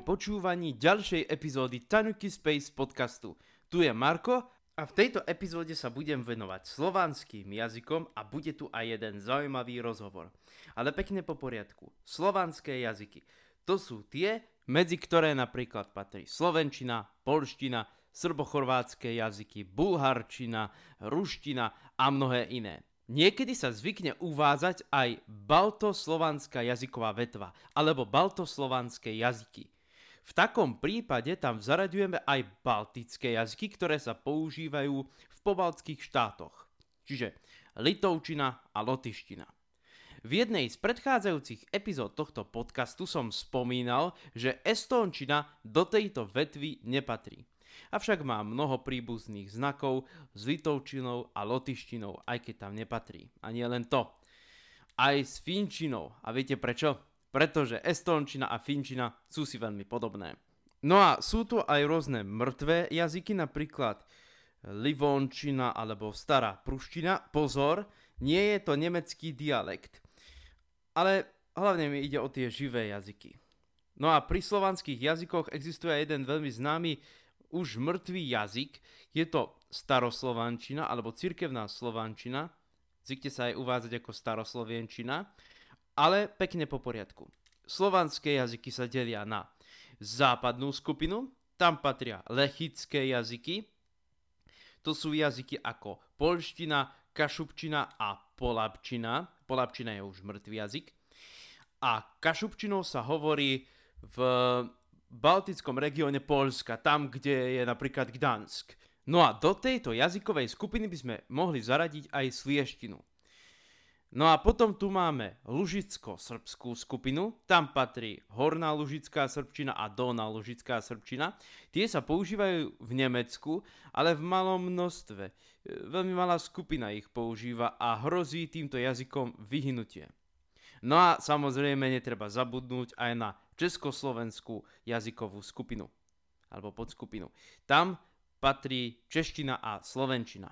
pri počúvaní ďalšej epizódy Tanuki Space podcastu. Tu je Marko a v tejto epizóde sa budem venovať slovanským jazykom a bude tu aj jeden zaujímavý rozhovor. Ale pekne po poriadku. Slovanské jazyky. To sú tie, medzi ktoré napríklad patrí slovenčina, polština, srbochorvátske jazyky, bulharčina, ruština a mnohé iné. Niekedy sa zvykne uvázať aj baltoslovanská jazyková vetva alebo baltoslovanské jazyky. V takom prípade tam zaraďujeme aj baltické jazyky, ktoré sa používajú v pobaltských štátoch, čiže litovčina a lotiština. V jednej z predchádzajúcich epizód tohto podcastu som spomínal, že estónčina do tejto vetvy nepatrí. Avšak má mnoho príbuzných znakov s litovčinou a lotištinou, aj keď tam nepatrí. A nie len to. Aj s finčinou. A viete prečo? Pretože estončina a finčina sú si veľmi podobné. No a sú tu aj rôzne mŕtvé jazyky, napríklad livončina alebo stará pruština. Pozor, nie je to nemecký dialekt. Ale hlavne mi ide o tie živé jazyky. No a pri slovanských jazykoch existuje jeden veľmi známy už mŕtvý jazyk, je to staroslovančina alebo cirkevná slovančina, zvykte sa aj uvádzať ako staroslovenčina, ale pekne po poriadku. Slovanské jazyky sa delia na západnú skupinu, tam patria lechické jazyky, to sú jazyky ako polština, kašupčina a polabčina. Polabčina je už mŕtvý jazyk. A kašupčinou sa hovorí v baltickom regióne Polska, tam, kde je napríklad Gdansk. No a do tejto jazykovej skupiny by sme mohli zaradiť aj slieštinu. No a potom tu máme lužicko-srbskú skupinu, tam patrí horná lužická srbčina a dolná lužická srbčina. Tie sa používajú v Nemecku, ale v malom množstve. Veľmi malá skupina ich používa a hrozí týmto jazykom vyhnutie. No a samozrejme netreba zabudnúť aj na československú jazykovú skupinu alebo podskupinu. Tam patrí čeština a slovenčina.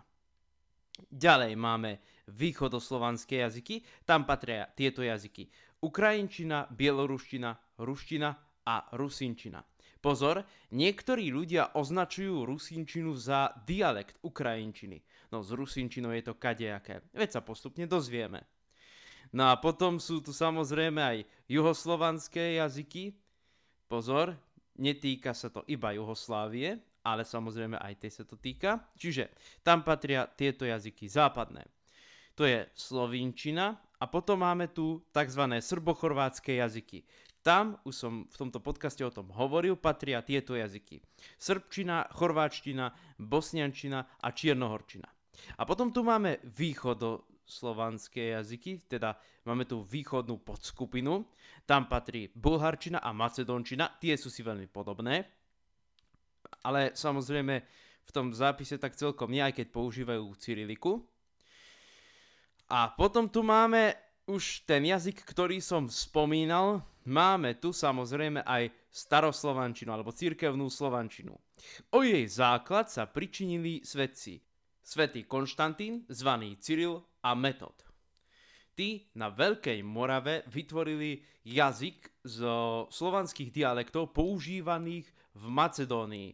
Ďalej máme východoslovanské jazyky, tam patria tieto jazyky ukrajinčina, bieloruština, ruština a rusinčina. Pozor, niektorí ľudia označujú rusinčinu za dialekt ukrajinčiny. No s rusinčinou je to kadejaké. Veď sa postupne dozvieme. No a potom sú tu samozrejme aj juhoslovanské jazyky. Pozor, netýka sa to iba Juhoslávie, ale samozrejme aj tej sa to týka. Čiže tam patria tieto jazyky západné. To je slovinčina a potom máme tu tzv. srbochorvátske jazyky. Tam, už som v tomto podcaste o tom hovoril, patria tieto jazyky. Srbčina, chorváčtina, bosniančina a čiernohorčina. A potom tu máme východo, slovanské jazyky, teda máme tu východnú podskupinu, tam patrí bulharčina a macedončina, tie sú si veľmi podobné, ale samozrejme v tom zápise tak celkom nie, aj keď používajú cyriliku. A potom tu máme už ten jazyk, ktorý som spomínal, máme tu samozrejme aj staroslovančinu alebo církevnú slovančinu. O jej základ sa pričinili svedci. Svetý Konštantín, zvaný Cyril a Metod. Tí na Veľkej Morave vytvorili jazyk z slovanských dialektov používaných v Macedónii.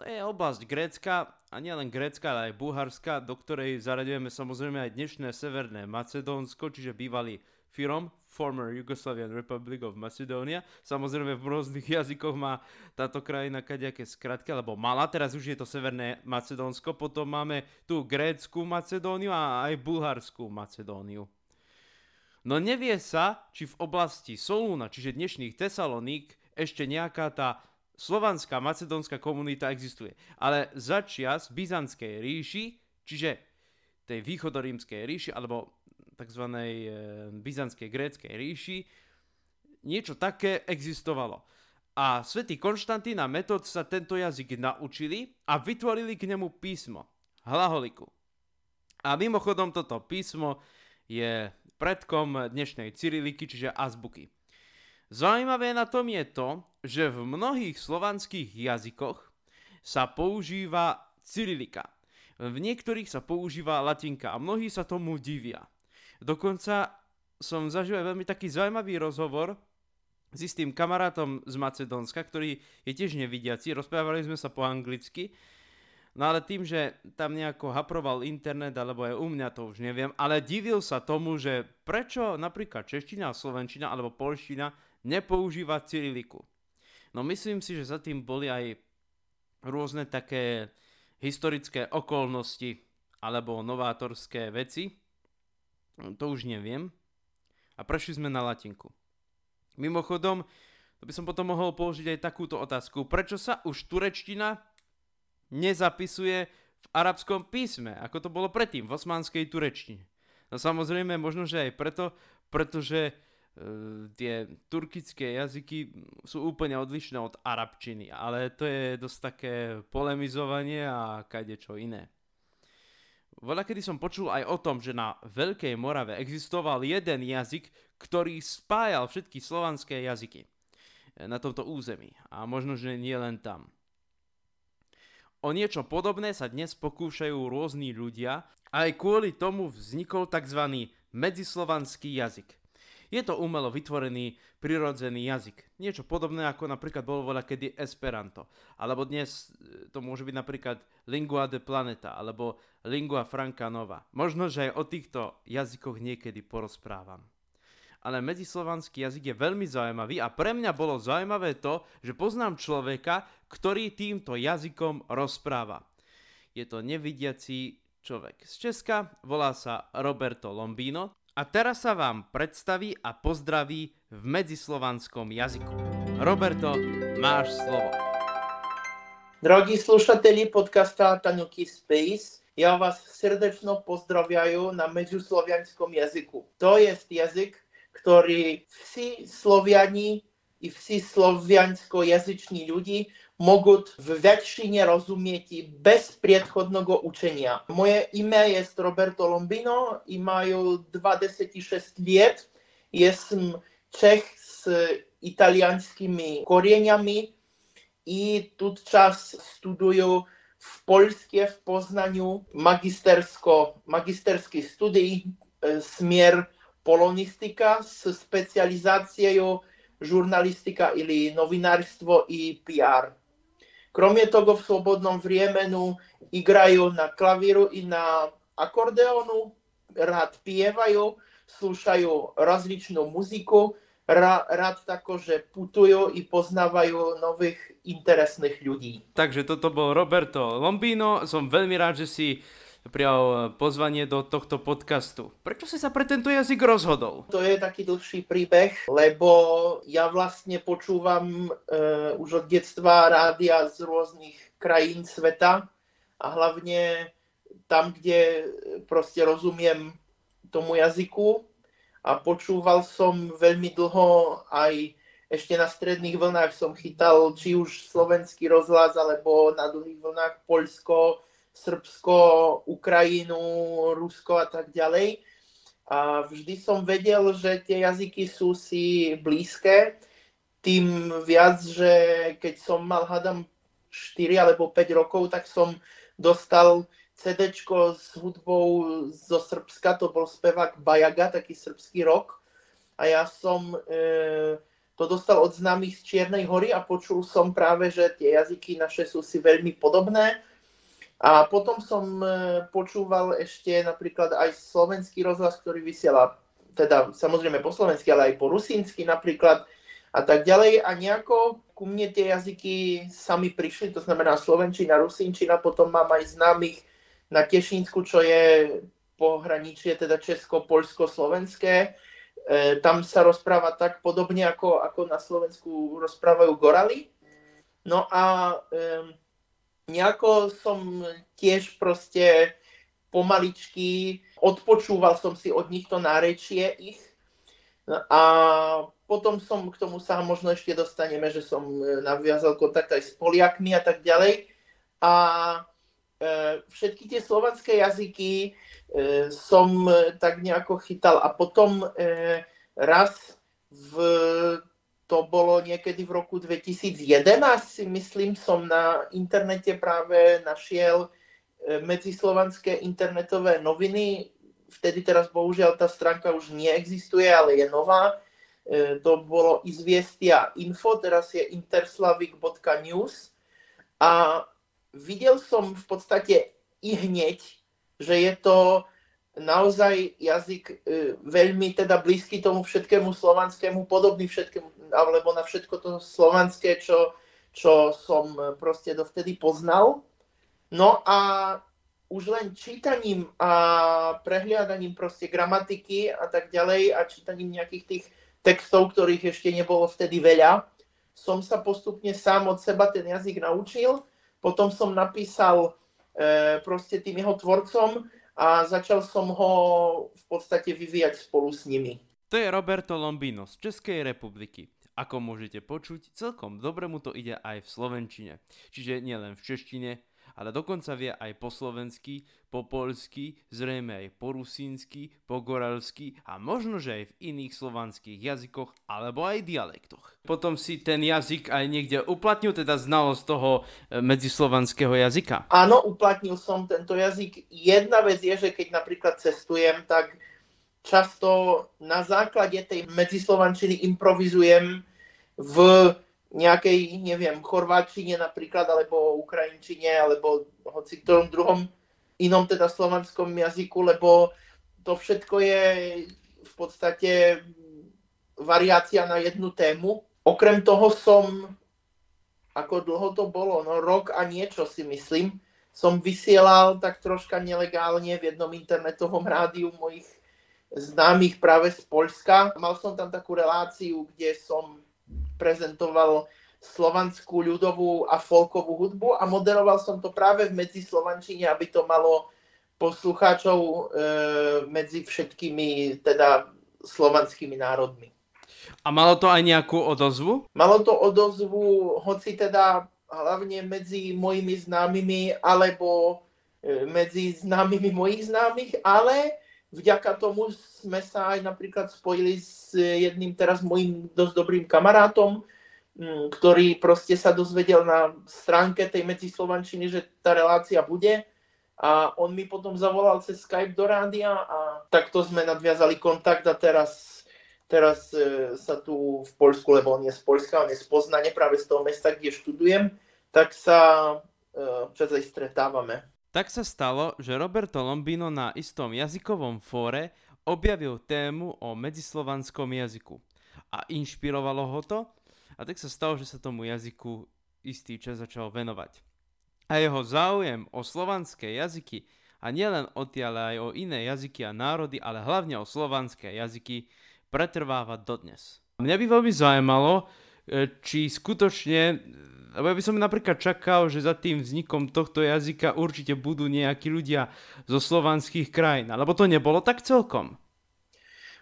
To je oblasť Grécka, a nielen Grécka, ale aj Bulharska, do ktorej zaraďujeme samozrejme aj dnešné Severné Macedónsko, čiže bývalý Firom, former Yugoslavian Republic of Macedonia. Samozrejme v rôznych jazykoch má táto krajina kadejaké skratky, alebo mala, teraz už je to Severné Macedónsko, potom máme tu Grécku Macedóniu a aj Bulharskú Macedóniu. No nevie sa, či v oblasti Solúna, čiže dnešných Tesaloník, ešte nejaká tá slovanská macedónska komunita existuje. Ale začias Byzantskej ríši, čiže tej východorímskej ríši, alebo tzv. Eh, byzantskej gréckej ríši, niečo také existovalo. A svätý Konštantín a Metod sa tento jazyk naučili a vytvorili k nemu písmo, hlaholiku. A mimochodom toto písmo je predkom dnešnej cyriliky, čiže azbuky. Zaujímavé na tom je to, že v mnohých slovanských jazykoch sa používa cyrilika. V niektorých sa používa latinka a mnohí sa tomu divia. Dokonca som zažil veľmi taký zaujímavý rozhovor s istým kamarátom z Macedónska, ktorý je tiež nevidiaci, rozprávali sme sa po anglicky, no ale tým, že tam nejako haproval internet, alebo aj u mňa to už neviem, ale divil sa tomu, že prečo napríklad čeština, slovenčina alebo polština nepoužíva cyriliku. No myslím si, že za tým boli aj rôzne také historické okolnosti alebo novátorské veci. To už neviem. A prešli sme na latinku. Mimochodom, to by som potom mohol položiť aj takúto otázku. Prečo sa už turečtina nezapisuje v arabskom písme, ako to bolo predtým, v osmanskej turečtine? No samozrejme, možno, že aj preto, pretože tie turkické jazyky sú úplne odlišné od arabčiny, ale to je dosť také polemizovanie a kade čo iné. Voľa kedy som počul aj o tom, že na Veľkej Morave existoval jeden jazyk, ktorý spájal všetky slovanské jazyky eh, na tomto území. A možno, že nie len tam. O niečo podobné sa dnes pokúšajú rôzni ľudia a aj kvôli tomu vznikol tzv. medzislovanský jazyk. Je to umelo vytvorený prirodzený jazyk. Niečo podobné ako napríklad bol voľa kedy Esperanto. Alebo dnes e, to môže byť napríklad Lingua de Planeta alebo Lingua Franca Nova. Možno, že aj o týchto jazykoch niekedy porozprávam. Ale medzislovanský jazyk je veľmi zaujímavý a pre mňa bolo zaujímavé to, že poznám človeka, ktorý týmto jazykom rozpráva. Je to nevidiaci človek z Česka, volá sa Roberto Lombino a teraz sa vám predstaví a pozdraví v medzislovanskom jazyku. Roberto, máš slovo. Dragi slušatelji podcasta Tanuki Space, ja vás srdečno pozdravljaju na međuslovianskom jazyku. To jest jazyk, ktorý vsi Sloviani i vsi sloviansko-jazyční ľudí могут в väčšine rozumieť bez priedchodného učenia. Moje ime je Roberto Lombino, имаю 26 лет, jestem Čech s italianskými koreňami i tu čas studujú v Polskie, v Poznaniu magistersko, magisterský studij, e, smier polonistika s specializáciou žurnalistika ili novinárstvo i PR. Kromě toho v slobodnom vriemenu igrajú na klavíru i na akordeonu, rád pievajú, slúšajú različnú muziku, rád tako, že putujú i poznávajú nových interesných ľudí. Takže toto bol Roberto Lombino, som veľmi rád, že si prijal eh, pozvanie do tohto podcastu. Prečo si sa pre tento jazyk rozhodol? To je taký dlhší príbeh, lebo ja vlastne počúvam e, už od detstva rádia z rôznych krajín sveta a hlavne tam, kde proste rozumiem tomu jazyku a počúval som veľmi dlho aj ešte na stredných vlnách som chytal či už slovenský rozhlas alebo na dlhých vlnách Poľsko, Srbsko, Ukrajinu, Rusko a tak ďalej. A vždy som vedel, že tie jazyky sú si blízke, tým viac, že keď som mal, hádam, 4 alebo 5 rokov, tak som dostal CD s hudbou zo Srbska, to bol spevák Bajaga, taký srbský rok. A ja som e, to dostal od známych z Čiernej hory a počul som práve, že tie jazyky naše sú si veľmi podobné a potom som e, počúval ešte napríklad aj slovenský rozhlas, ktorý vysiela teda samozrejme po slovensky, ale aj po rusínsky napríklad a tak ďalej. A nejako ku mne tie jazyky sami prišli, to znamená slovenčina, rusínčina, potom mám aj známych na Tešínsku, čo je pohraničie, teda Česko, Polsko, Slovenské. E, tam sa rozpráva tak podobne, ako, ako na Slovensku rozprávajú Gorali. No a e, nejako som tiež proste pomaličky odpočúval som si od nich to nárečie ich a potom som k tomu sa možno ešte dostaneme, že som e, naviazal kontakt aj s Poliakmi a tak ďalej. A e, všetky tie slovanské jazyky e, som tak nejako chytal. A potom e, raz v to bolo niekedy v roku 2011, si myslím, som na internete práve našiel e, medzislovanské internetové noviny. Vtedy teraz bohužiaľ tá stránka už neexistuje, ale je nová. to bolo Izviestia Info, teraz je interslavik.news a videl som v podstate i hneď, že je to naozaj jazyk e, veľmi teda blízky tomu všetkému slovanskému, podobný všetkému, alebo na všetko to slovanské, čo, čo som proste dovtedy poznal. No a už len čítaním a prehliadaním proste gramatiky a tak ďalej a čítaním nejakých tých textov, ktorých ešte nebolo vtedy veľa, som sa postupne sám od seba ten jazyk naučil. Potom som napísal e, proste tým jeho tvorcom a začal som ho v podstate vyvíjať spolu s nimi. To je Roberto Lombino z Českej republiky. Ako môžete počuť, celkom dobre mu to ide aj v slovenčine. Čiže nielen v češtine, ale dokonca vie aj po slovensky, po polsky, zrejme aj po rusínsky, po goralsky a možno, že aj v iných slovanských jazykoch alebo aj dialektoch. Potom si ten jazyk aj niekde uplatnil, teda znalosť toho e, medzislovanského jazyka. Áno, uplatnil som tento jazyk. Jedna vec je, že keď napríklad cestujem, tak často na základe tej medzislovančiny improvizujem v nejakej, neviem, chorváčine napríklad, alebo ukrajinčine, alebo hoci ktorom druhom inom teda slovanskom jazyku, lebo to všetko je v podstate variácia na jednu tému. Okrem toho som, ako dlho to bolo, no rok a niečo si myslím, som vysielal tak troška nelegálne v jednom internetovom rádiu mojich známych práve z Polska. Mal som tam takú reláciu, kde som prezentoval slovanskú ľudovú a folkovú hudbu a moderoval som to práve v medzislovančine, aby to malo poslucháčov e, medzi všetkými teda slovanskými národmi. A malo to aj nejakú odozvu? Malo to odozvu, hoci teda hlavne medzi mojimi známymi alebo e, medzi známymi mojich známych, ale vďaka tomu sme sa aj napríklad spojili s jedným teraz mojim dosť dobrým kamarátom, mm, ktorý proste sa dozvedel na stránke tej medzislovančiny, že tá relácia bude a on mi potom zavolal cez Skype do rádia a takto sme nadviazali kontakt a teraz, teraz e, sa tu v Polsku, lebo on je z Polska, on je z Poznane, práve z toho mesta, kde študujem, tak sa e, časej stretávame. Tak sa stalo, že Roberto Lombino na istom jazykovom fóre objavil tému o medzislovanskom jazyku a inšpirovalo ho to a tak sa stalo, že sa tomu jazyku istý čas začal venovať. A jeho záujem o slovanské jazyky a nielen o tie, ale aj o iné jazyky a národy, ale hlavne o slovanské jazyky pretrváva dodnes. Mňa by veľmi zaujímalo, e, či skutočne lebo ja by som napríklad čakal, že za tým vznikom tohto jazyka určite budú nejakí ľudia zo slovanských krajín, alebo to nebolo tak celkom?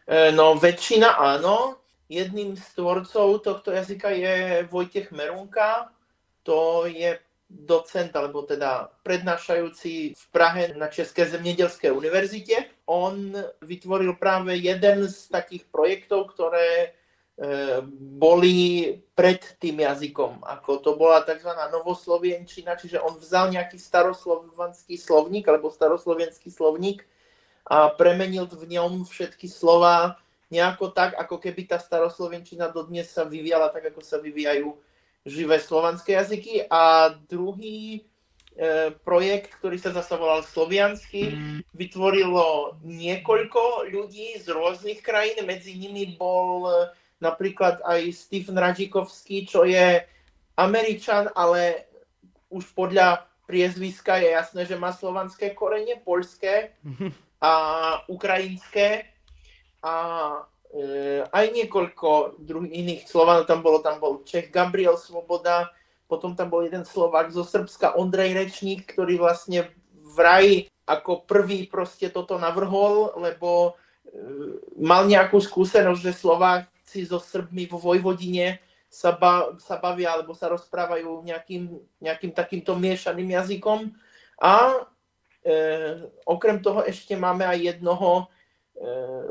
E, no väčšina áno. Jedným z tvorcov tohto jazyka je Vojtech Merunka. To je docent, alebo teda prednášajúci v Prahe na České zemědělské univerzite. On vytvoril práve jeden z takých projektov, ktoré boli pred tým jazykom. Ako to bola tzv. novoslovenčina, čiže on vzal nejaký staroslovanský slovník alebo staroslovenský slovník a premenil v ňom všetky slova nejako tak, ako keby tá staroslovenčina dodnes sa vyvíjala tak, ako sa vyvíjajú živé slovanské jazyky. A druhý e, projekt, ktorý sa zase volal Sloviansky, vytvorilo niekoľko ľudí z rôznych krajín, medzi nimi bol napríklad aj Stephen Radžikovský, čo je Američan, ale už podľa priezviska je jasné, že má slovanské korene, poľské a ukrajinské. A e, aj niekoľko druhých iných Slovanov, tam bolo, tam bol Čech Gabriel Svoboda, potom tam bol jeden Slovák zo Srbska, Ondrej Rečník, ktorý vlastne vraj ako prvý proste toto navrhol, lebo e, mal nejakú skúsenosť, že Slovák si so Srbmi vo Vojvodine sa, ba, sa bavia alebo sa rozprávajú nejakým, nejakým takýmto miešaným jazykom. A e, okrem toho ešte máme aj jednoho e,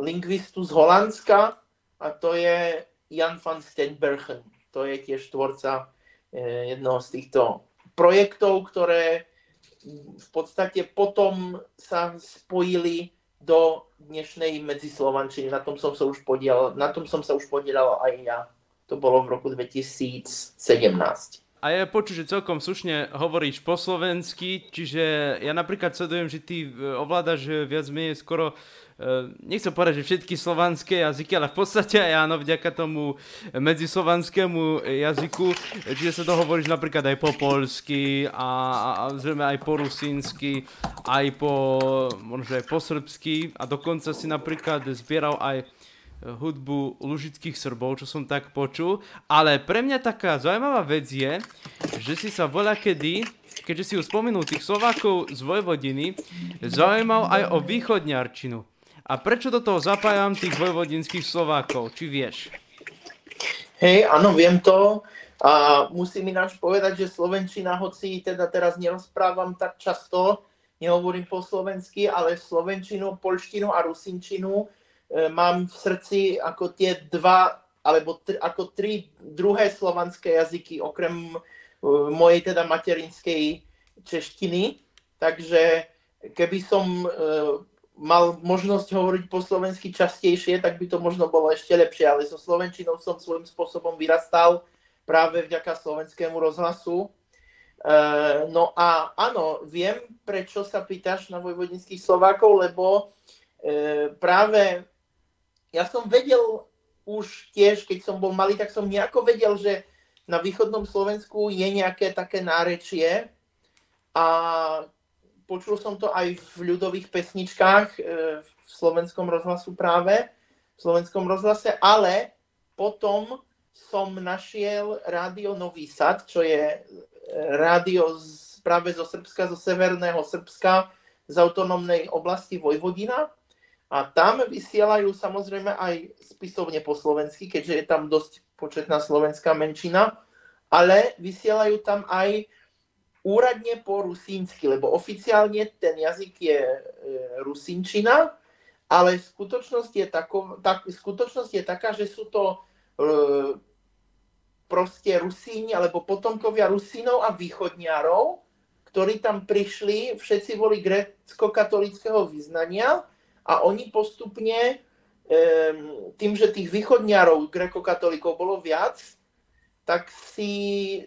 lingvistu z Holandska a to je Jan van Stenbergen. To je tiež tvorca e, jednoho z týchto projektov, ktoré v podstate potom sa spojili do dnešnej medzislovančiny. Na tom som sa už podielal, na tom som sa už podielal aj ja. To bolo v roku 2017. A ja počuť, že celkom slušne hovoríš po slovensky, čiže ja napríklad sledujem, že ty e, ovládaš viac menej skoro nechcem povedať, že všetky slovanské jazyky, ale v podstate aj áno, vďaka tomu medzislovanskému jazyku, čiže sa dohovoríš napríklad aj po polsky a, a, a zrejme aj po rusínsky, aj po, možno aj po srbsky a dokonca si napríklad zbieral aj hudbu lužických Srbov, čo som tak počul. Ale pre mňa taká zaujímavá vec je, že si sa voľa kedy, keďže si už spomenul tých Slovákov z Vojvodiny, zaujímal aj o východňarčinu. A prečo do toho zapájam tých vojvodinských Slovákov? Či vieš? Hej, áno, viem to. A musím ináč povedať, že Slovenčina, hoci teda teraz nerozprávam tak často, nehovorím po slovensky, ale Slovenčinu, Polštinu a Rusinčinu E, mám v srdci ako tie dva, alebo tri, ako tri druhé slovanské jazyky, okrem e, mojej teda materinskej češtiny. Takže keby som e, mal možnosť hovoriť po slovensky častejšie, tak by to možno bolo ešte lepšie, ale so slovenčinou som svojím spôsobom vyrastal práve vďaka slovenskému rozhlasu. No a áno, viem, prečo sa pýtaš na vojvodinských Slovákov, lebo práve ja som vedel už tiež, keď som bol malý, tak som nejako vedel, že na východnom Slovensku je nejaké také nárečie a počul som to aj v ľudových pesničkách e, v slovenskom rozhlasu práve, v slovenskom rozhlase, ale potom som našiel rádio Nový Sad, čo je e, rádio z, práve zo Srbska, zo severného Srbska, z autonómnej oblasti Vojvodina. A tam vysielajú samozrejme aj spisovne po slovensky, keďže je tam dosť početná slovenská menšina, ale vysielajú tam aj úradne po rusínsky, lebo oficiálne ten jazyk je e, rusínčina, ale skutočnosť je, tako, tak, skutočnosť je taká, že sú to e, proste Rusíni alebo potomkovia Rusínov a východniarov, ktorí tam prišli, všetci boli grecko-katolického vyznania a oni postupne, tým, že tých východňarov, grekokatolíkov bolo viac, tak si,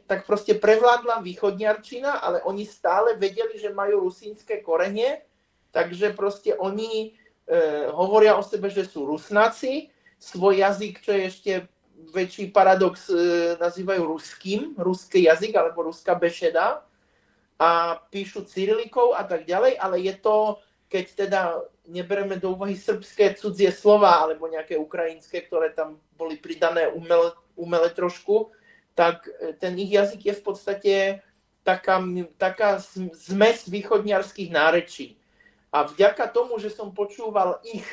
tak proste prevládla východňarčina, ale oni stále vedeli, že majú rusínske korene, takže proste oni e, hovoria o sebe, že sú rusnáci, svoj jazyk, čo je ešte väčší paradox, e, nazývajú ruským, ruský jazyk alebo ruská bešeda. A píšu cyrilikou a tak ďalej, ale je to, keď teda nebereme do úvahy srbské cudzie slova alebo nejaké ukrajinské, ktoré tam boli pridané umele, umele trošku, tak e, ten ich jazyk je v podstate taká, taká zmes východniarských nárečí. A vďaka tomu, že som počúval ich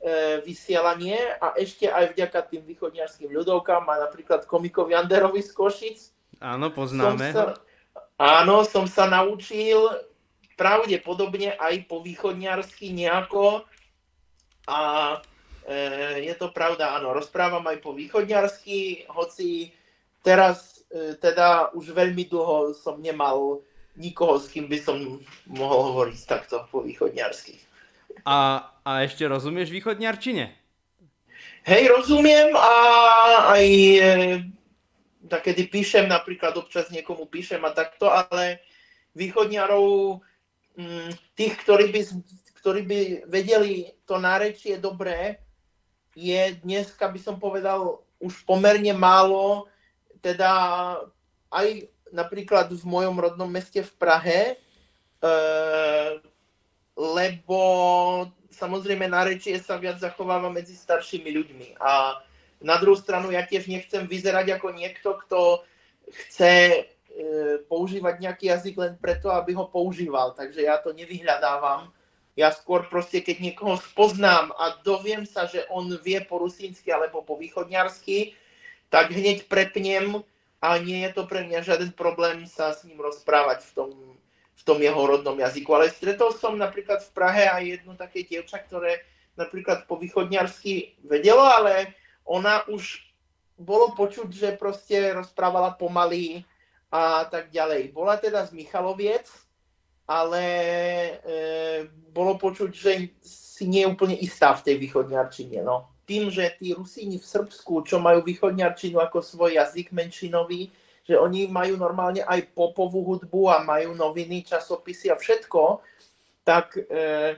e, vysielanie a ešte aj vďaka tým východniarským ľudovkám a napríklad komikovi Anderovi z Košic. Áno, poznáme. Som sa, áno, som sa naučil pravdepodobne aj po východňarsky nejako a e, je to pravda, áno, rozprávam aj po východňarsky, hoci teraz e, teda už veľmi dlho som nemal nikoho, s kým by som mohol hovoriť takto po východňarsky. A, a ešte rozumieš východňarčine? Hej, rozumiem a aj e, tak kedy píšem, napríklad občas niekomu píšem a takto, ale východňarov Mm, tých, ktorí by, ktorí by vedeli to nárečie dobré, je dneska, by som povedal, už pomerne málo, teda aj napríklad v mojom rodnom meste v Prahe, e, lebo samozrejme nárečie sa viac zachováva medzi staršími ľuďmi. A na druhú stranu ja tiež nechcem vyzerať ako niekto, kto chce E, používať nejaký jazyk len preto, aby ho používal. Takže ja to nevyhľadávam. Ja skôr proste, keď niekoho spoznám a doviem sa, že on vie po rusínsky alebo po východňarsky, tak hneď prepnem a nie je to pre mňa žiaden problém sa s ním rozprávať v tom, v tom jeho rodnom jazyku. Ale stretol som napríklad v Prahe aj jedno také dievča, ktoré napríklad po východňarsky vedelo, ale ona už bolo počuť, že proste rozprávala pomaly, a tak ďalej. Bola teda z Michaloviec ale e, bolo počuť, že si nie je úplne istá v tej východňarčine. No. Tým, že tí Rusíni v Srbsku, čo majú východňarčinu ako svoj jazyk menšinový, že oni majú normálne aj popovú hudbu a majú noviny, časopisy a všetko, tak e,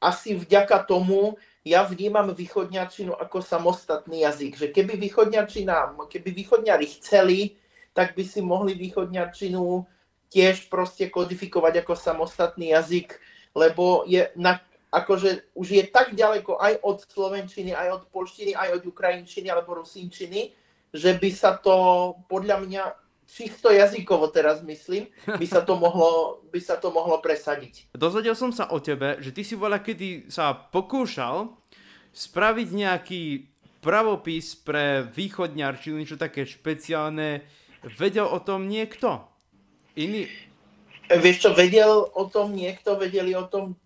asi vďaka tomu ja vnímam východňarčinu ako samostatný jazyk. Že keby východňarčina, keby východňari chceli, tak by si mohli východňarčinu tiež proste kodifikovať ako samostatný jazyk, lebo je na, akože už je tak ďaleko aj od slovenčiny, aj od polštiny, aj od ukrajinčiny alebo rusínčiny, že by sa to podľa mňa čisto jazykovo teraz myslím, by sa to mohlo, by sa to mohlo presadiť. Dozvedel som sa o tebe, že ty si voľa kedy sa pokúšal spraviť nejaký pravopis pre východňarčinu, niečo také špeciálne. Vedel o tom niekto? Iný... Vieš čo, vedel o tom niekto, vedeli o tom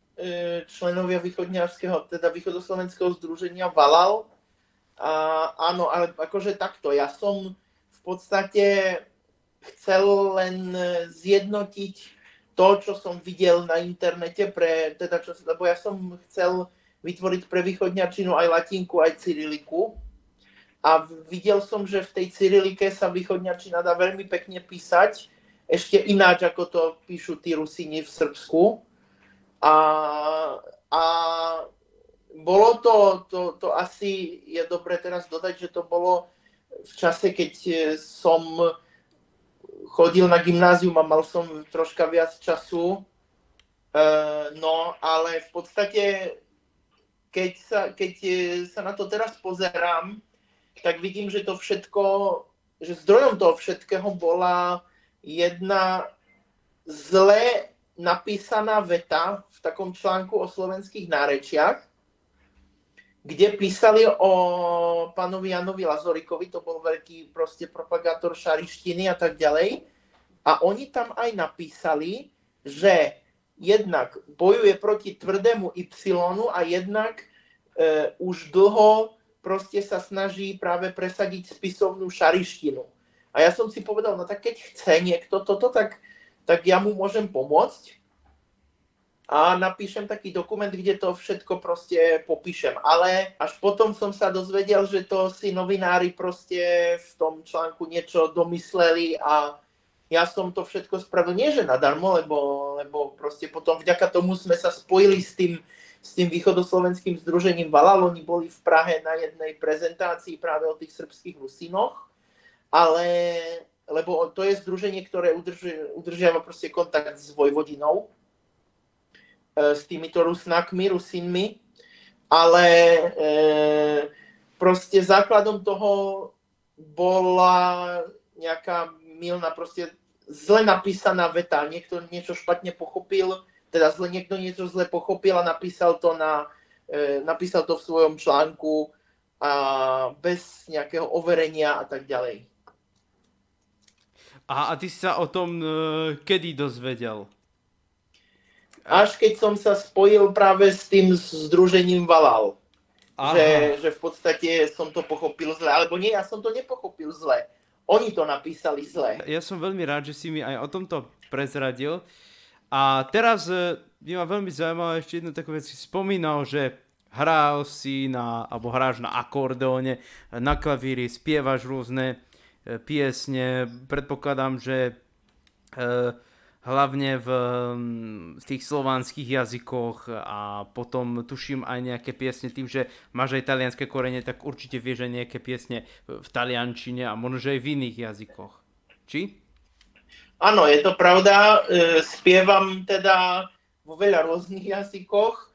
členovia východňarského, teda východoslovenského združenia Valal. A, áno, ale akože takto, ja som v podstate chcel len zjednotiť to, čo som videl na internete, pre, teda čo, lebo ja som chcel vytvoriť pre východňarčinu aj latinku, aj cyriliku. A videl som, že v tej cyrilike sa východňarčina dá veľmi pekne písať ešte ináč, ako to píšu tí Rusíni v Srbsku. A, a bolo to, to, to asi je dobre teraz dodať, že to bolo v čase, keď som chodil na gymnázium a mal som troška viac času. Uh, no, ale v podstate, keď sa, keď sa na to teraz pozerám, tak vidím, že to všetko, že zdrojom toho všetkého bola jedna zle napísaná veta v takom článku o slovenských nárečiach, kde písali o pánovi Janovi Lazorikovi, to bol veľký proste propagátor šarištiny a tak ďalej. A oni tam aj napísali, že jednak bojuje proti tvrdému Y a jednak e, už dlho proste sa snaží práve presadiť spisovnú šarištinu. A ja som si povedal, no tak keď chce niekto toto, tak, tak ja mu môžem pomôcť a napíšem taký dokument, kde to všetko proste popíšem. Ale až potom som sa dozvedel, že to si novinári proste v tom článku niečo domysleli a ja som to všetko spravil nie že nadarmo, lebo, lebo proste potom vďaka tomu sme sa spojili s tým, s tým východoslovenským združením Valal. Oni boli v Prahe na jednej prezentácii práve o tých srbských Rusinoch ale lebo to je združenie, ktoré udrži, udržiava proste kontakt s Vojvodinou, e, s týmito Rusnákmi, Rusinmi, ale e, proste základom toho bola nejaká milná, proste zle napísaná veta. Niekto niečo špatne pochopil, teda zle, niekto niečo zle pochopil a napísal to, na, e, napísal to v svojom článku a bez nejakého overenia a tak ďalej. A, a ty si sa o tom uh, kedy dozvedel? Až keď som sa spojil práve s tým združením Valal. Že, že v podstate som to pochopil zle. Alebo nie, ja som to nepochopil zle. Oni to napísali zle. Ja som veľmi rád, že si mi aj o tomto prezradil. A teraz uh, by ma veľmi zaujímalo ešte jednu takú vec. Si spomínal, že hral si na, alebo hráš na akordeóne, na klavíri, spievaš rôzne E, piesne. Predpokladám, že e, hlavne v, tých slovanských jazykoch a potom tuším aj nejaké piesne tým, že máš aj talianské korene, tak určite vieš aj nejaké piesne v taliančine a možno, aj v iných jazykoch. Či? Áno, je to pravda. E, spievam teda vo veľa rôznych jazykoch.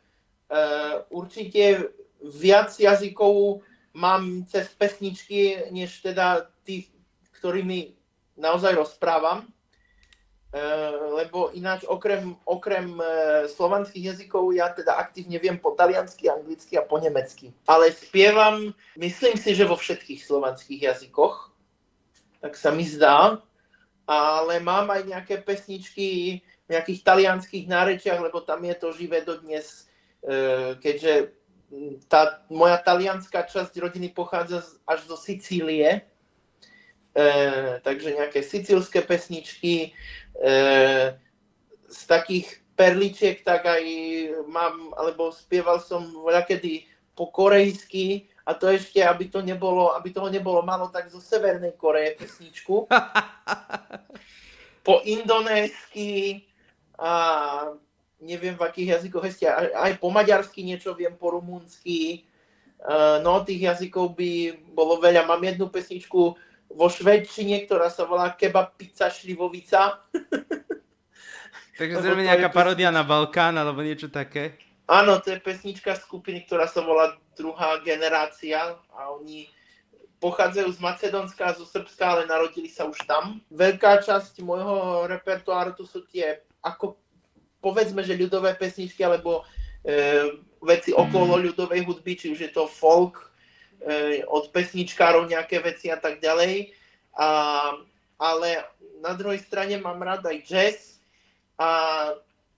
Určite viac jazykov mám cez pesničky, než teda tých ktorými naozaj rozprávam, e, lebo ináč okrem, okrem e, slovanských jazykov ja teda aktívne viem po taliansky, anglicky a po nemecky. Ale spievam, myslím si, že vo všetkých slovanských jazykoch, tak sa mi zdá, ale mám aj nejaké pesničky v nejakých talianských nárečiach, lebo tam je to živé dodnes, e, keďže tá moja talianská časť rodiny pochádza až zo Sicílie, takže nejaké sicilské pesničky, e, z takých perličiek, tak aj mám, alebo spieval som voľakedy po korejsky a to ešte, aby to nebolo, aby toho nebolo malo, tak zo Severnej Koreje pesničku. po indonésky a neviem v akých jazykoch ešte, aj po maďarsky niečo viem, po rumúnsky. No, tých jazykov by bolo veľa. Mám jednu pesničku vo švedčine, ktorá sa volá Kebab pizza šlivovica. Takže zrejme nejaká parodia na Balkán alebo niečo také? Áno, to je pesnička skupiny, ktorá sa volá Druhá generácia a oni pochádzajú z Macedónska a zo Srbska, ale narodili sa už tam. Veľká časť môjho repertoáru to sú tie, ako povedzme, že ľudové pesničky alebo e, veci okolo ľudovej hudby, či už je to folk, od pesničkárov nejaké veci a tak ďalej. A, ale na druhej strane mám rád aj jazz, a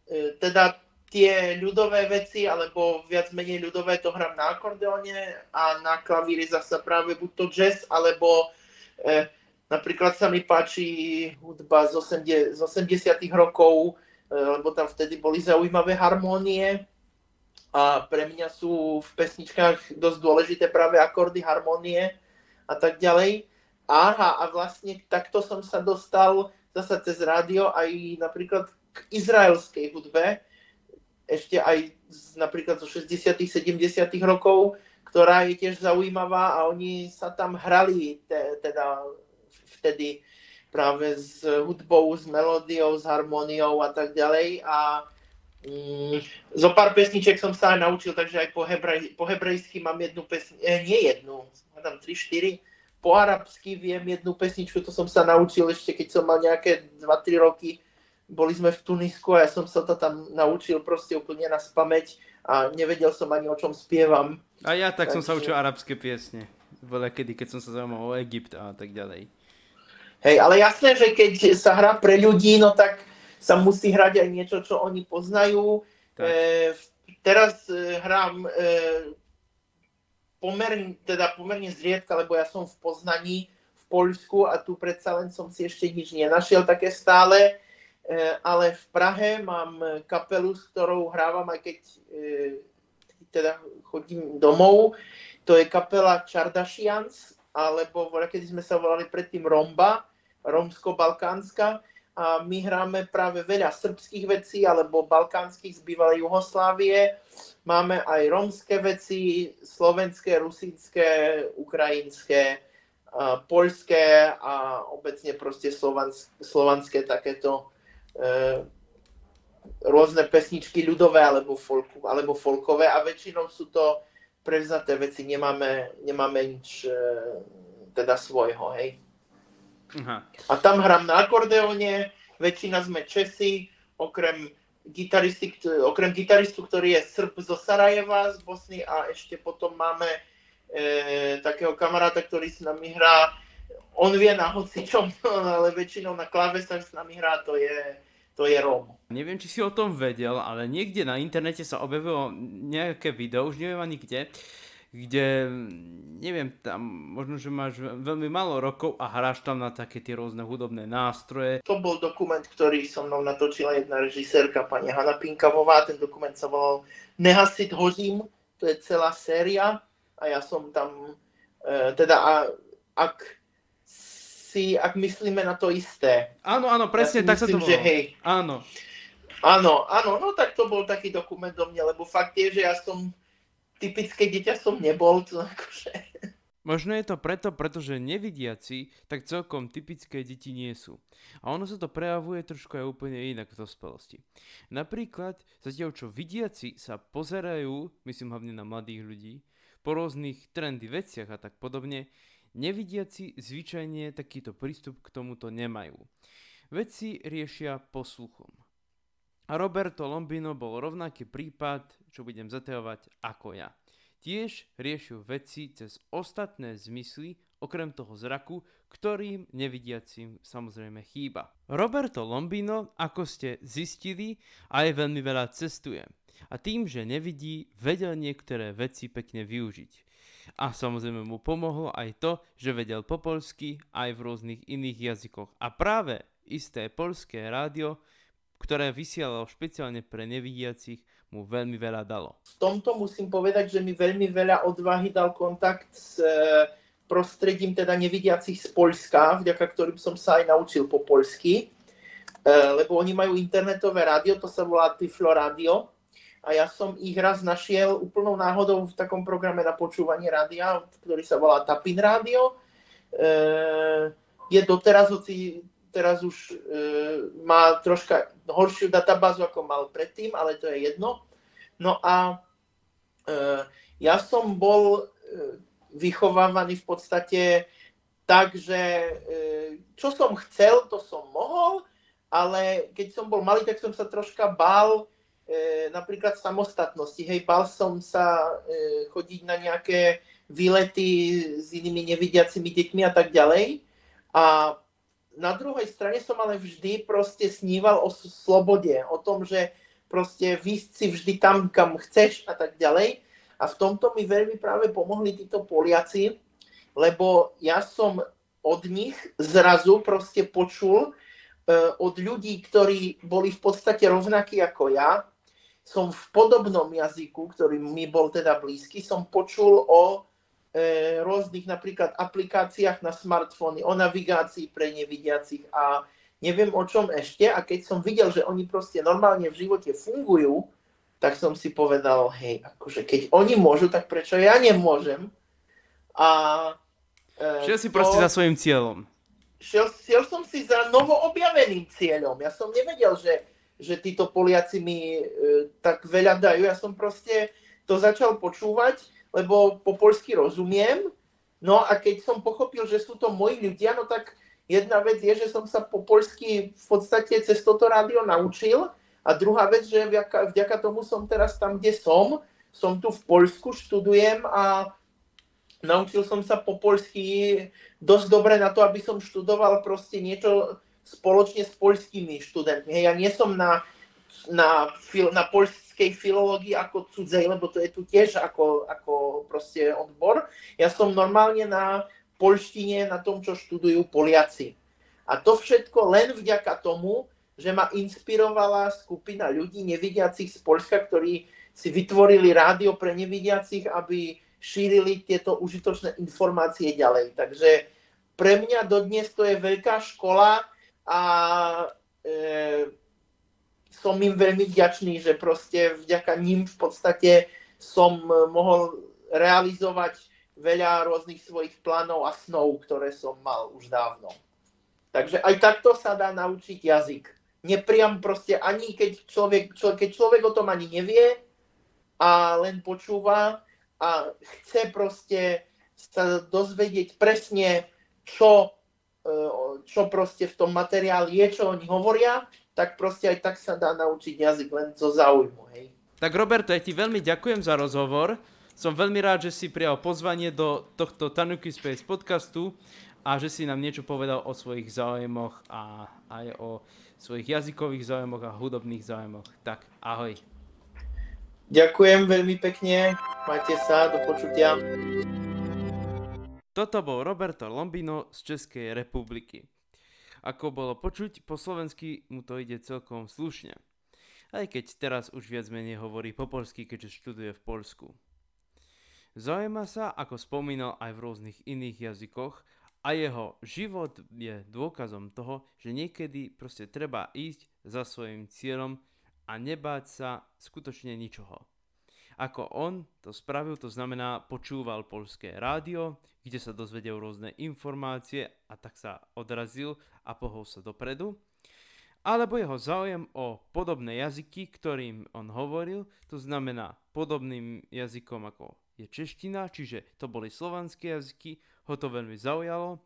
e, teda tie ľudové veci, alebo viac menej ľudové to hrám na akordeóne a na klavíri zase práve buď to jazz, alebo e, napríklad sa mi páči hudba z, 80, z 80 rokov, e, lebo tam vtedy boli zaujímavé harmónie a pre mňa sú v pesničkách dosť dôležité práve akordy, harmónie a tak ďalej. Aha, a vlastne takto som sa dostal zase cez rádio aj napríklad k izraelskej hudbe, ešte aj z, napríklad zo 60 70 rokov, ktorá je tiež zaujímavá a oni sa tam hrali te, teda vtedy práve s hudbou, s melódiou, s harmóniou a tak ďalej a mm, zo pár pesniček som sa aj naučil, takže aj po, hebrej, po hebrejsky mám jednu pesničku, eh, nie jednu, mám 3-4, po arabsky viem jednu pesničku, to som sa naučil ešte keď som mal nejaké 2-3 roky, boli sme v Tunisku a ja som sa to tam naučil proste úplne na spameť a nevedel som ani o čom spievam. A ja tak Takže... som sa učil arabské piesne. Veľa kedy, keď som sa zaujímal o Egypt a tak ďalej. Hej, ale jasné, že keď sa hrá pre ľudí, no tak sa musí hrať aj niečo, čo oni poznajú. E, teraz e, hrám e, pomerne, teda pomerne zriedka, lebo ja som v Poznaní, v Poľsku a tu predsa len som si ešte nič nenašiel také stále E, ale v Prahe mám kapelu, s ktorou hrávam, aj keď e, teda chodím domov. To je kapela Čardašians, alebo keď sme sa volali predtým Romba, romsko-balkánska. A my hráme práve veľa srbských vecí, alebo balkánskych z bývalej Jugoslávie. Máme aj romské veci, slovenské, rusínske, ukrajinské, poľské a obecne proste slovanské takéto E, rôzne pesničky ľudové alebo, folku, alebo folkové a väčšinou sú to prevzaté veci, nemáme, nemáme nič e, teda svojho, hej. Aha. A tam hrám na akordeóne, väčšina sme Česi, okrem gitaristy, okrem gitaristu, ktorý je Srb zo Sarajeva, z Bosny a ešte potom máme e, takého kamaráta, ktorý s nami hrá, on vie na hocičom, ale väčšinou na klávesách s nami hrá, to je to je Rom. Neviem, či si o tom vedel, ale niekde na internete sa objavilo nejaké video, už neviem ani kde, kde, neviem, tam možno, že máš veľmi málo rokov a hráš tam na také tie rôzne hudobné nástroje. To bol dokument, ktorý so mnou natočila jedna režisérka, pani Hanna Pinkavová. Ten dokument sa volal Nehasit hozím, to je celá séria a ja som tam, e, teda a, ak si, ak myslíme na to isté. Áno, áno, presne, ja tak myslím, sa to bolo. Že hej. Áno. Áno, áno, no tak to bol taký dokument do mňa, lebo fakt je, že ja som typické dieťa som nebol, to akože... Možno je to preto, pretože nevidiaci tak celkom typické deti nie sú. A ono sa to prejavuje trošku aj úplne inak v dospelosti. Napríklad, zatiaľ čo vidiaci sa pozerajú, myslím hlavne na mladých ľudí, po rôznych trendy veciach a tak podobne, Nevidiaci zvyčajne takýto prístup k tomuto nemajú. Veci riešia posluchom. Roberto Lombino bol rovnaký prípad, čo budem zatajovať ako ja. Tiež riešil veci cez ostatné zmysly, okrem toho zraku, ktorým nevidiacim samozrejme chýba. Roberto Lombino, ako ste zistili, aj veľmi veľa cestuje. A tým, že nevidí, vedel niektoré veci pekne využiť. A samozrejme mu pomohlo aj to, že vedel po polsky aj v rôznych iných jazykoch. A práve isté polské rádio, ktoré vysielalo špeciálne pre nevidiacich, mu veľmi veľa dalo. V tomto musím povedať, že mi veľmi veľa odvahy dal kontakt s e, prostredím teda nevidiacich z Polska, vďaka ktorým som sa aj naučil po polsky, e, lebo oni majú internetové rádio, to sa volá Tiflo Radio a ja som ich raz našiel úplnou náhodou v takom programe na počúvanie rádia, ktorý sa volá Tapin Radio. E, je doteraz, hoci teraz už e, má troška horšiu databázu, ako mal predtým, ale to je jedno. No a e, ja som bol e, vychovávaný v podstate tak, že e, čo som chcel, to som mohol, ale keď som bol malý, tak som sa troška bál e, napríklad samostatnosti. Hej, bál som sa e, chodiť na nejaké výlety s inými nevidiacimi deťmi a tak ďalej. A na druhej strane som ale vždy proste sníval o slobode, o tom, že proste vysť si vždy tam, kam chceš a tak ďalej. A v tomto mi veľmi práve pomohli títo Poliaci, lebo ja som od nich zrazu proste počul uh, od ľudí, ktorí boli v podstate rovnakí ako ja, som v podobnom jazyku, ktorý mi bol teda blízky, som počul o E, rôznych napríklad aplikáciách na smartfóny, o navigácii pre nevidiacich a neviem o čom ešte. A keď som videl, že oni proste normálne v živote fungujú, tak som si povedal, hej, akože keď oni môžu, tak prečo ja nemôžem? A e, šiel si to, proste za svojim cieľom. Šiel, šiel som si za novo objaveným cieľom. Ja som nevedel, že, že títo Poliaci mi e, tak veľa dajú. Ja som proste to začal počúvať lebo po polsky rozumiem. No a keď som pochopil, že sú to moji ľudia, no tak jedna vec je, že som sa po polsky v podstate cez toto rádio naučil a druhá vec, že vďaka, vďaka tomu som teraz tam, kde som. Som tu v Polsku, študujem a naučil som sa po polsky dosť dobre na to, aby som študoval proste niečo spoločne s polskými študentmi. Hej, ja nie som na, na, na polský klasickej filológii ako cudzej, lebo to je tu tiež ako, ako proste odbor. Ja som normálne na polštine, na tom, čo študujú Poliaci. A to všetko len vďaka tomu, že ma inspirovala skupina ľudí nevidiacich z Polska, ktorí si vytvorili rádio pre nevidiacich, aby šírili tieto užitočné informácie ďalej. Takže pre mňa dodnes to je veľká škola a e, som im veľmi vďačný, že proste vďaka ním v podstate som e, mohol realizovať veľa rôznych svojich plánov a snov, ktoré som mal už dávno. Takže aj takto sa dá naučiť jazyk. Nepriam proste ani keď človek, človek, keď človek o tom ani nevie a len počúva a chce proste sa dozvedieť presne, čo, e, čo proste v tom materiáli je, čo oni hovoria, tak proste aj tak sa dá naučiť jazyk len zo záujmu, hej. Tak Roberto, ja ti veľmi ďakujem za rozhovor. Som veľmi rád, že si prijal pozvanie do tohto Tanuki Space podcastu a že si nám niečo povedal o svojich záujmoch a aj o svojich jazykových záujmoch a hudobných záujmoch. Tak, ahoj. Ďakujem veľmi pekne, majte sa, do počutia. Toto bol Roberto Lombino z Českej republiky. Ako bolo počuť, po slovensky mu to ide celkom slušne. Aj keď teraz už viac menej hovorí po polsky, keďže študuje v Polsku. Zaujíma sa, ako spomínal aj v rôznych iných jazykoch, a jeho život je dôkazom toho, že niekedy proste treba ísť za svojim cieľom a nebáť sa skutočne ničoho. Ako on to spravil, to znamená počúval polské rádio, kde sa dozvedel rôzne informácie a tak sa odrazil a pohol sa dopredu. Alebo jeho záujem o podobné jazyky, ktorým on hovoril, to znamená podobným jazykom ako je čeština, čiže to boli slovanské jazyky, ho to veľmi zaujalo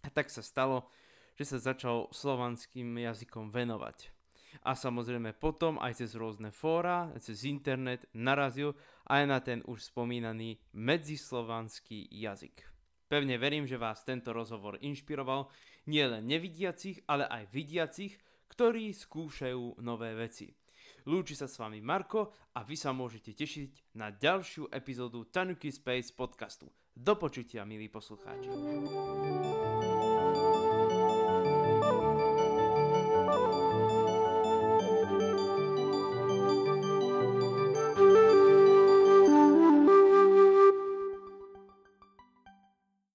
a tak sa stalo, že sa začal slovanským jazykom venovať a samozrejme potom aj cez rôzne fóra, cez internet narazil aj na ten už spomínaný medzislovanský jazyk. Pevne verím, že vás tento rozhovor inšpiroval nielen nevidiacich, ale aj vidiacich, ktorí skúšajú nové veci. Lúči sa s vami Marko a vy sa môžete tešiť na ďalšiu epizódu Tanuki Space podcastu. Do počutia, milí poslucháči.